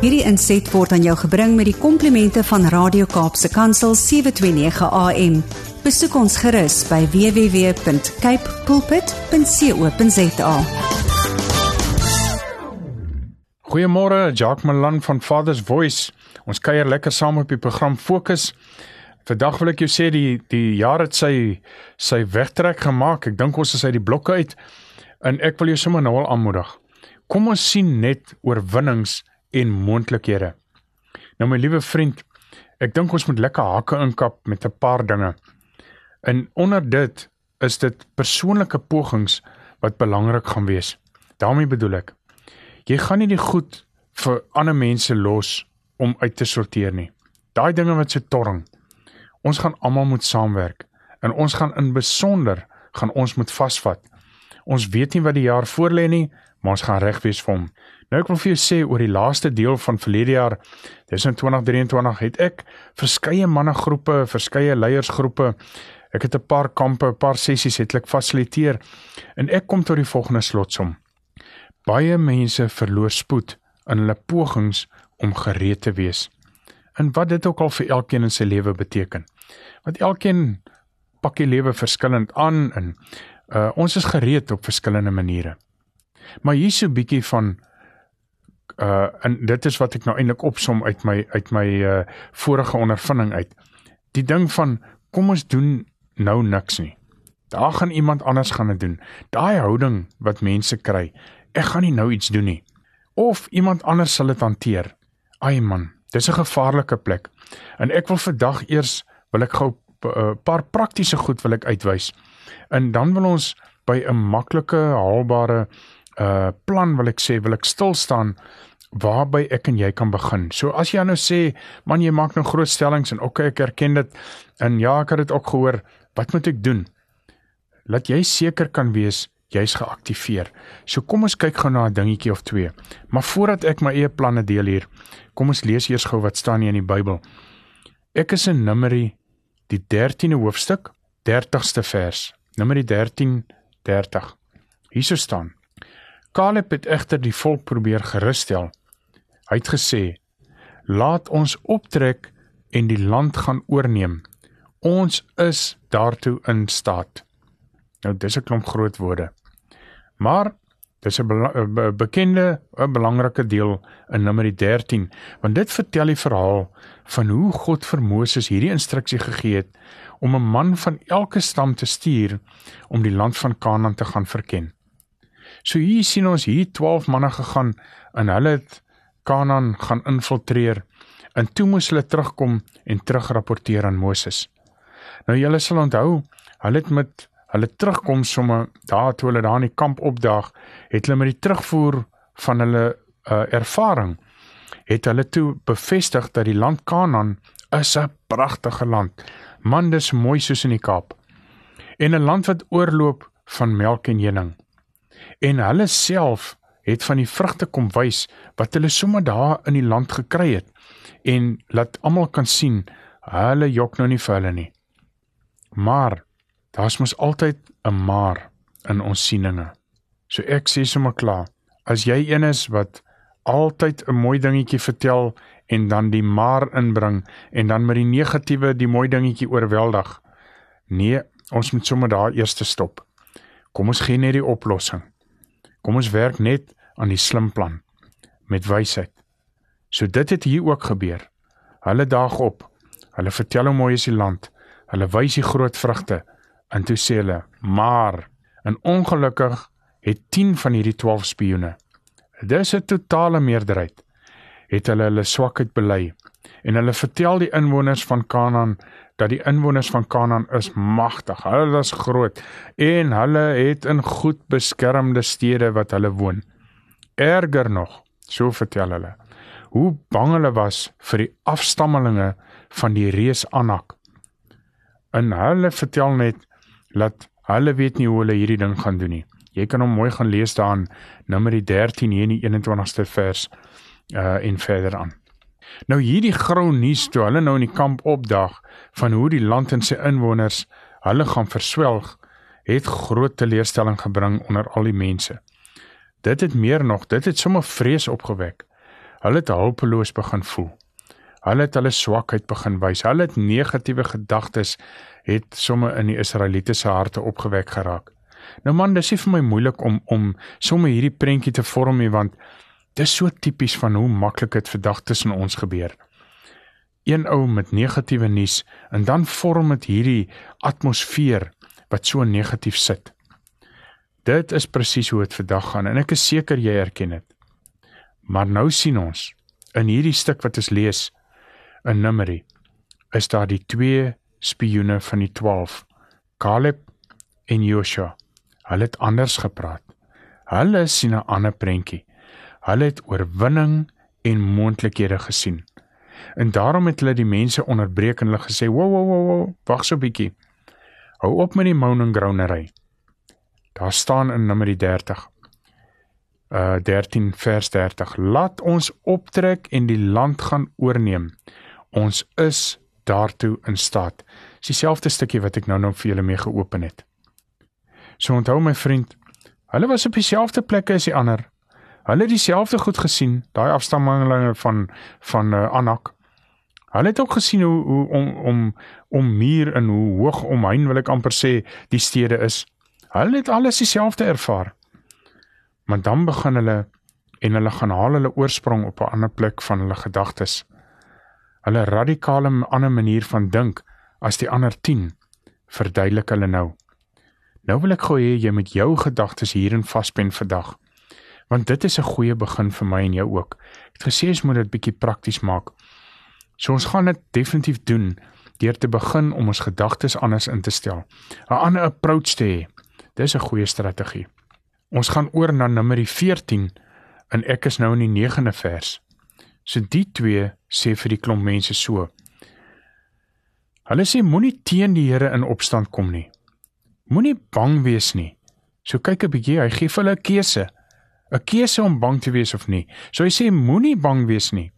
Hierdie inset word aan jou gebring met die komplimente van Radio Kaapse Kansel 729 AM. Besoek ons gerus by www.cape pulpit.co.za. Goeiemôre, Jacques Malan van Father's Voice. Ons kuier lekker saam op die program Fokus. Vandag wil ek jou sê die die jaar het sy sy wegtrek gemaak. Ek dink ons is uit die blokke uit en ek wil jou sommer nou al aanmoedig. Kom ons sien net oorwinnings en moontlikhede. Nou my liewe vriend, ek dink ons moet lekker hakke inkap met 'n paar dinge. En onder dit is dit persoonlike pogings wat belangrik gaan wees. daarmee bedoel ek jy gaan nie die goed vir ander mense los om uit te sorteer nie. Daai dinge wat se torring. Ons gaan almal moet saamwerk en ons gaan in besonder gaan ons moet vasvat. Ons weet nie wat die jaar voorlê nie, maar ons gaan reg wees vir hom. Nou ek wil vir jou sê oor die laaste deel van verlede jaar, dis in 2023 het ek verskeie mannegroepe, verskeie leiersgroepe, ek het 'n paar kampe, 'n paar sessies het ek fasiliteer en ek kom tot die volgende slotsom. Baie mense verloor spoed in hulle pogings om gereed te wees. En wat dit ook al vir elkeen in sy lewe beteken. Want elkeen pak die lewe verskillend aan en uh, ons is gereed op verskillende maniere. Maar hier so 'n bietjie van uh en dit is wat ek nou eintlik opsom uit my uit my uh vorige ondervinding uit. Die ding van kom ons doen nou niks nie. Daar gaan iemand anders gaan dit doen. Daai houding wat mense kry. Ek gaan nie nou iets doen nie. Of iemand anders sal dit hanteer. Ai man, dis 'n gevaarlike plek. En ek wil vandag eers wil ek gou 'n uh, paar praktiese goed wil ek uitwys. En dan wil ons by 'n maklike haalbare uh plan wil ek sê wil ek stil staan waarby ek en jy kan begin. So as jy nou sê, man jy maak nou groot stellings en okay ek erken dit en ja ek het dit ook gehoor, wat moet ek doen? Laat jy seker kan wees jy's geaktiveer. So kom ons kyk gou na 'n dingetjie of twee. Maar voordat ek my eie planne deel hier, kom ons lees eers gou wat staan hier in die Bybel. Ek is in Numeri die 13de hoofstuk, 30ste vers. Numeri 13 30. Hierso staan Caleb het egter die volk probeer gerusstel. Hy het gesê: "Laat ons optrek en die land gaan oorneem. Ons is daartoe in staat." Nou dis 'n klomp groot woorde. Maar dis 'n be bekende 'n belangrike deel in Numeri 13, want dit vertel die verhaal van hoe God vir Moses hierdie instruksie gegee het om 'n man van elke stam te stuur om die land van Kanaan te gaan verken. So hier sien ons hier 12 manne gegaan en hulle het Kanaan gaan infiltreer en toe moes hulle terugkom en terugrapporteer aan Moses. Nou julle sal onthou, hulle het met hulle terugkom somme daar toe hulle daar in die kamp opdaag, het hulle met die terugvoer van hulle uh, ervaring het hulle toe bevestig dat die land Kanaan is 'n pragtige land. Man, dis mooi soos in die Kaap. En 'n land wat oorloop van melk en honing en hulle self het van die vrugte kom wys wat hulle sommer daar in die land gekry het en laat almal kan sien hulle jok nou nie vir hulle nie maar daar's mos altyd 'n maar in ons sieninge so ek sê sommer klaar as jy een is wat altyd 'n mooi dingetjie vertel en dan die maar inbring en dan met die negatiewe die mooi dingetjie oorweldig nee ons moet sommer daar eers stop kom ons gee net die oplossing Kom ons werk net aan die slim plan met wysheid. So dit het hier ook gebeur. Hulle daag op. Hulle vertel hoe mooi is die land. Hulle wys die groot vrugte en toe sê hulle: "Maar en ongelukkig het 10 van hierdie 12 spioene. Dit is 'n totale meerderheid. Het hulle hulle swakheid bely en hulle vertel die inwoners van Kanaan dat die inwoners van Kanaan is magtig. Hulle is groot en hulle het in goed beskermde stede wat hulle woon. Erger nog, so vertel hulle, hoe bang hulle was vir die afstammelinge van die reus Anak. En hulle vertel net dat hulle weet nie hoe hulle hierdie ding gaan doen nie. Jy kan hom mooi gaan lees daarin Numeri 13 hier in die 21ste vers uh en verder aan. Nou hierdie grou nuus toe hulle nou in die kamp opdag van hoe die land en sy inwoners hulle gaan verswelg, het groot teleurstelling gebring onder al die mense. Dit het meer nog, dit het sommer vrees opgewek. Hulle het hulpeloos begin voel. Hulle het hulle swakheid begin wys. Hulle het negatiewe gedagtes het somme in die Israeliete se harte opgewek geraak. Nou man, dis nie vir my moeilik om om somme hierdie prentjie te vorm nie want dis so tipies van hoe maklik dit vandag tussen ons gebeur. Een ou met negatiewe nuus en dan vorm dit hierdie atmosfeer wat so negatief sit. Dit is presies hoe dit vandag gaan en ek is seker jy erken dit. Maar nou sien ons in hierdie stuk wat ons lees in Numeri is daar die twee spioene van die 12, Caleb en Joshua. Hulle het anders gepraat. Hulle sien 'n ander prentjie. Hulle het oorwinning en moontlikhede gesien. En daarom het hulle die mense onderbreek en hulle gesê: "Wo wo wo wo, wag so 'n bietjie. Hou op met die moaning grounery." Daar staan in Numeri 30 uh 13 vers 30 laat ons optrek en die land gaan oorneem ons is daartoe in staat. Dis dieselfde stukkie wat ek nou nou vir julle mee geopen het. So onthou my vriend, hulle was op dieselfde plekke as die ander. Hulle het dieselfde goed gesien, daai afstammelinge van van uh, Anak. Hulle het ook gesien hoe hoe om om om muur en hoe hoog omheen wil ek amper sê die stede is. Hulle het alles dieselfde ervaar. Maar dan begin hulle en hulle gaan haal hulle oorsprong op 'n ander plek van hulle gedagtes hulle radikale ander manier van dink as die ander 10 verduidelik hulle nou. Nou wil ek gou hê jy met jou gedagtes hierin vaspen vandag. Want dit is 'n goeie begin vir my en jou ook. Ek het gesê ons moet dit bietjie prakties maak. So ons gaan dit definitief doen deur te begin om ons gedagtes anders in te stel. 'n Ander approach te hê. Dis 'n goeie strategie. Ons gaan oor na Numeri 14 en ek is nou in die 9de vers. So die twee sê vir die klomp mense so. Hulle sê moenie teen die Here in opstand kom nie. Moenie bang wees nie. So kyk 'n bietjie, hy gee vir hulle 'n keuse. 'n Keuse om bang te wees of nie. So hy sê moenie bang wees nie.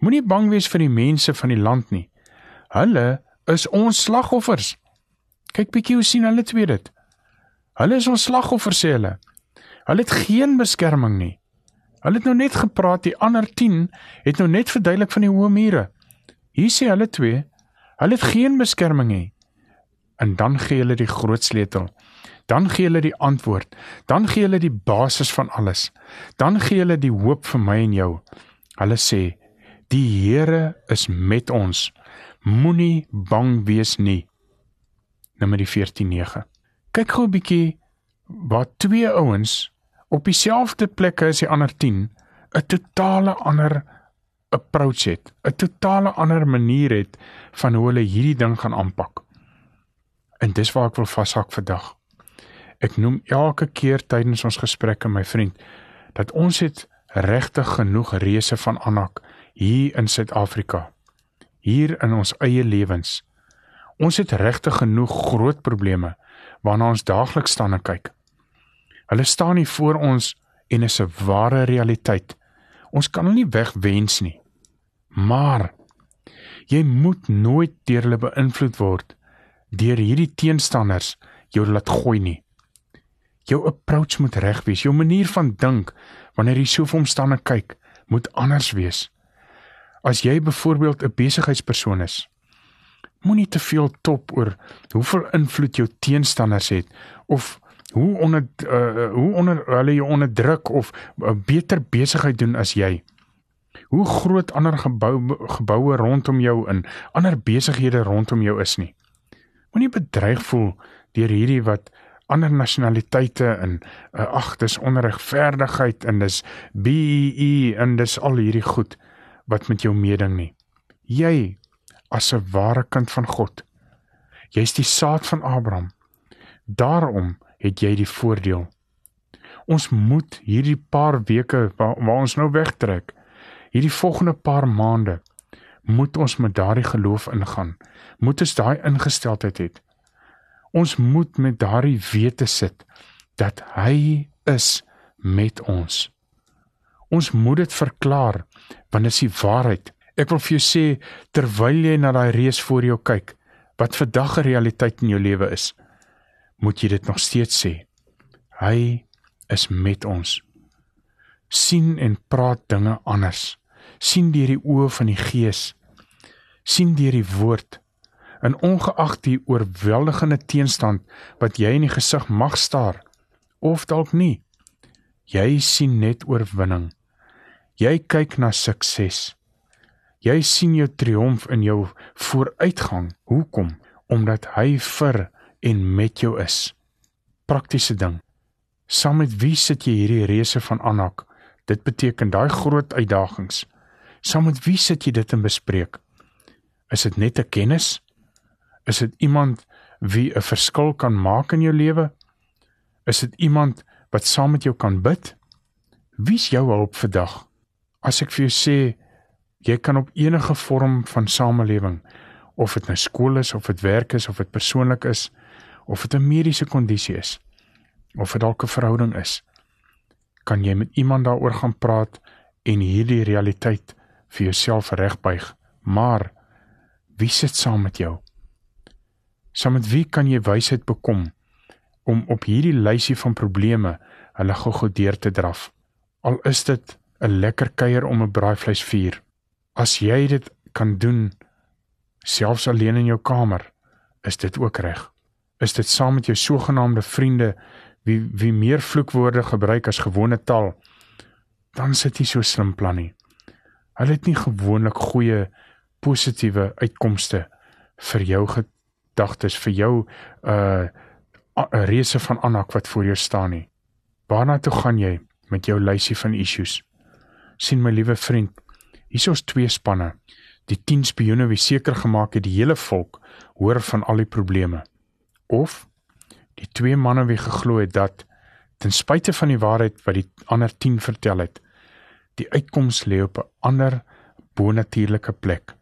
Moenie bang wees vir die mense van die land nie. Hulle is ons slagoffers. Kyk bietjie hoe sien hulle twee dit. Hulle is ons slagoffers sê hulle. Hulle het geen beskerming nie. Hulle het nou net gepraat, die ander 10 het nou net verduidelik van die hoë mure. Hier sê hulle twee, hulle het geen beskerming nie. En dan gee hulle die groot sleutel. Dan gee hulle die antwoord. Dan gee hulle die basis van alles. Dan gee hulle die hoop vir my en jou. Hulle sê, die Here is met ons. Moenie bang wees nie. Nommer 14:9. Kyk gou 'n bietjie wat twee ouens op dieselfde plekke as die ander 10 'n totale ander approach het, 'n totale ander manier het van hoe hulle hierdie ding gaan aanpak. En dis waar ek wil vashak vandag. Ek noem elke keer tydens ons gesprekke my vriend dat ons het regtig genoeg reëse van Anak hier in Suid-Afrika. Hier in ons eie lewens. Ons het regtig genoeg groot probleme waarna ons daagliks staan en kyk. Hulle staan nie voor ons en is 'n ware realiteit. Ons kan hulle nie wegwens nie. Maar jy moet nooit deur hulle beïnvloed word deur hierdie teenstanders jou laat gooi nie. Jou approach moet reg wees. Jou manier van dink wanneer jy so vir omstanne kyk, moet anders wees. As jy byvoorbeeld 'n besigheidspersoon is, moenie te veel top oor hoeveel invloed jou teenstanders het of hoe onder uh, hoe onder hulle jou onderdruk of 'n uh, beter besigheid doen as jy. Hoe groot ander gebou geboue rondom jou en ander besighede rondom jou is nie. Moenie bedreig voel deur hierdie wat ander nasionaliteite en uh, ag dis onregverdigheid en dis BEE en dis al hierdie goed wat met jou meeding nie. Jy as 'n ware kind van God. Jy's die saad van Abraham. Daarom het jy die voordeel. Ons moet hierdie paar weke waar, waar ons nou wegtrek, hierdie volgende paar maande, moet ons met daardie geloof ingaan. Moet ons daai ingesteldheid hê. Ons moet met daardie wete sit dat hy is met ons. Ons moet dit verklaar want dit is die waarheid. Ek wil vir jou sê terwyl jy na daai reis voor jou kyk, wat vandag 'n realiteit in jou lewe is, moet jy dit nog steeds sê. Hy is met ons. sien en praat dinge anders. sien deur die oë van die Gees. Sien deur die woord. En ongeag die oorweldigende teenstand wat jy in die gesig mag staar of dalk nie, jy sien net oorwinning. Jy kyk na sukses. Jy sien jou triomf in jou vooruitgang. Hoekom? Omdat hy vir en met jou is. Praktiese ding. Saam met wie sit jy hierdie reëse van Anak? Dit beteken daai groot uitdagings. Saam met wie sit jy dit in bespreek? Is dit net 'n kennis? Is dit iemand wie 'n verskil kan maak in jou lewe? Is dit iemand wat saam met jou kan bid? Wie's jou hulp vandag? As ek vir jou sê jy kan op enige vorm van samelewing of dit nou skool is of dit werk is of dit persoonlik is of dit 'n mediese kondisie is of dit dalk 'n verhouding is kan jy met iemand daaroor gaan praat en hierdie realiteit vir jouself regbuig maar wie sit saam met jou saam met wie kan jy wysheid bekom om op hierdie lysie van probleme hulle gou-gou deur te draf al is dit 'n lekker kuier om 'n braaivleisvuur As jy dit kan doen selfs alleen in jou kamer, is dit ook reg. Is dit saam met jou sogenaamde vriende wie wie meer vloekwoorde gebruik as gewone taal, dan sit jy so slim plan nie. Hulle het nie gewoonlik goeie positiewe uitkomste vir jou gedagtes vir jou uh, 'n reuse van Anak wat voor jou staan nie. Waarna toe gaan jy met jou lysie van issues? sien my liewe vriend, Hier is twee spanne. Die 10 spioene wie seker gemaak het die hele volk hoor van al die probleme. Of die twee manne wie geglo het dat ten spyte van die waarheid wat die ander 10 vertel het, die uitkoms lê op 'n ander bonatuurlike plek.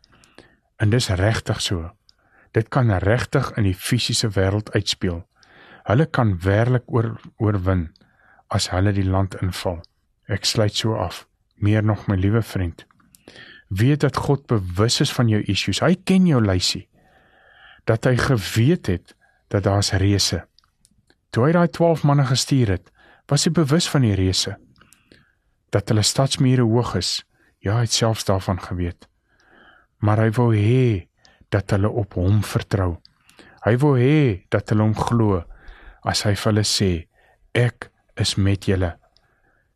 En dis regtig so. Dit kan regtig in die fisiese wêreld uitspeel. Hulle kan werklik oor oorwin as hulle die land inval. Ek sluit so af. Meer nog my liewe vriend weet dat God bewus is van jou issues. Hy ken jou lysie. Dat hy geweet het dat daar's reëse. Toe hy daai 12 manne gestuur het, was hy bewus van die reëse. Dat hulle stadsmure hoog is. Ja, hy het selfs daarvan geweet. Maar hy wou hê dat hulle op hom vertrou. Hy wou hê dat hulle hom glo as hy vir hulle sê ek is met julle.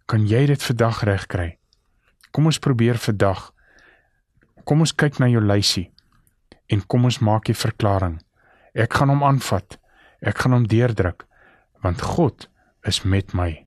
Kan jy dit vandag regkry? Kom ons probeer vandag Kom ons kyk na jou lysie en kom ons maak 'n verklaring. Ek gaan hom aanvat. Ek gaan hom deurdruk want God is met my.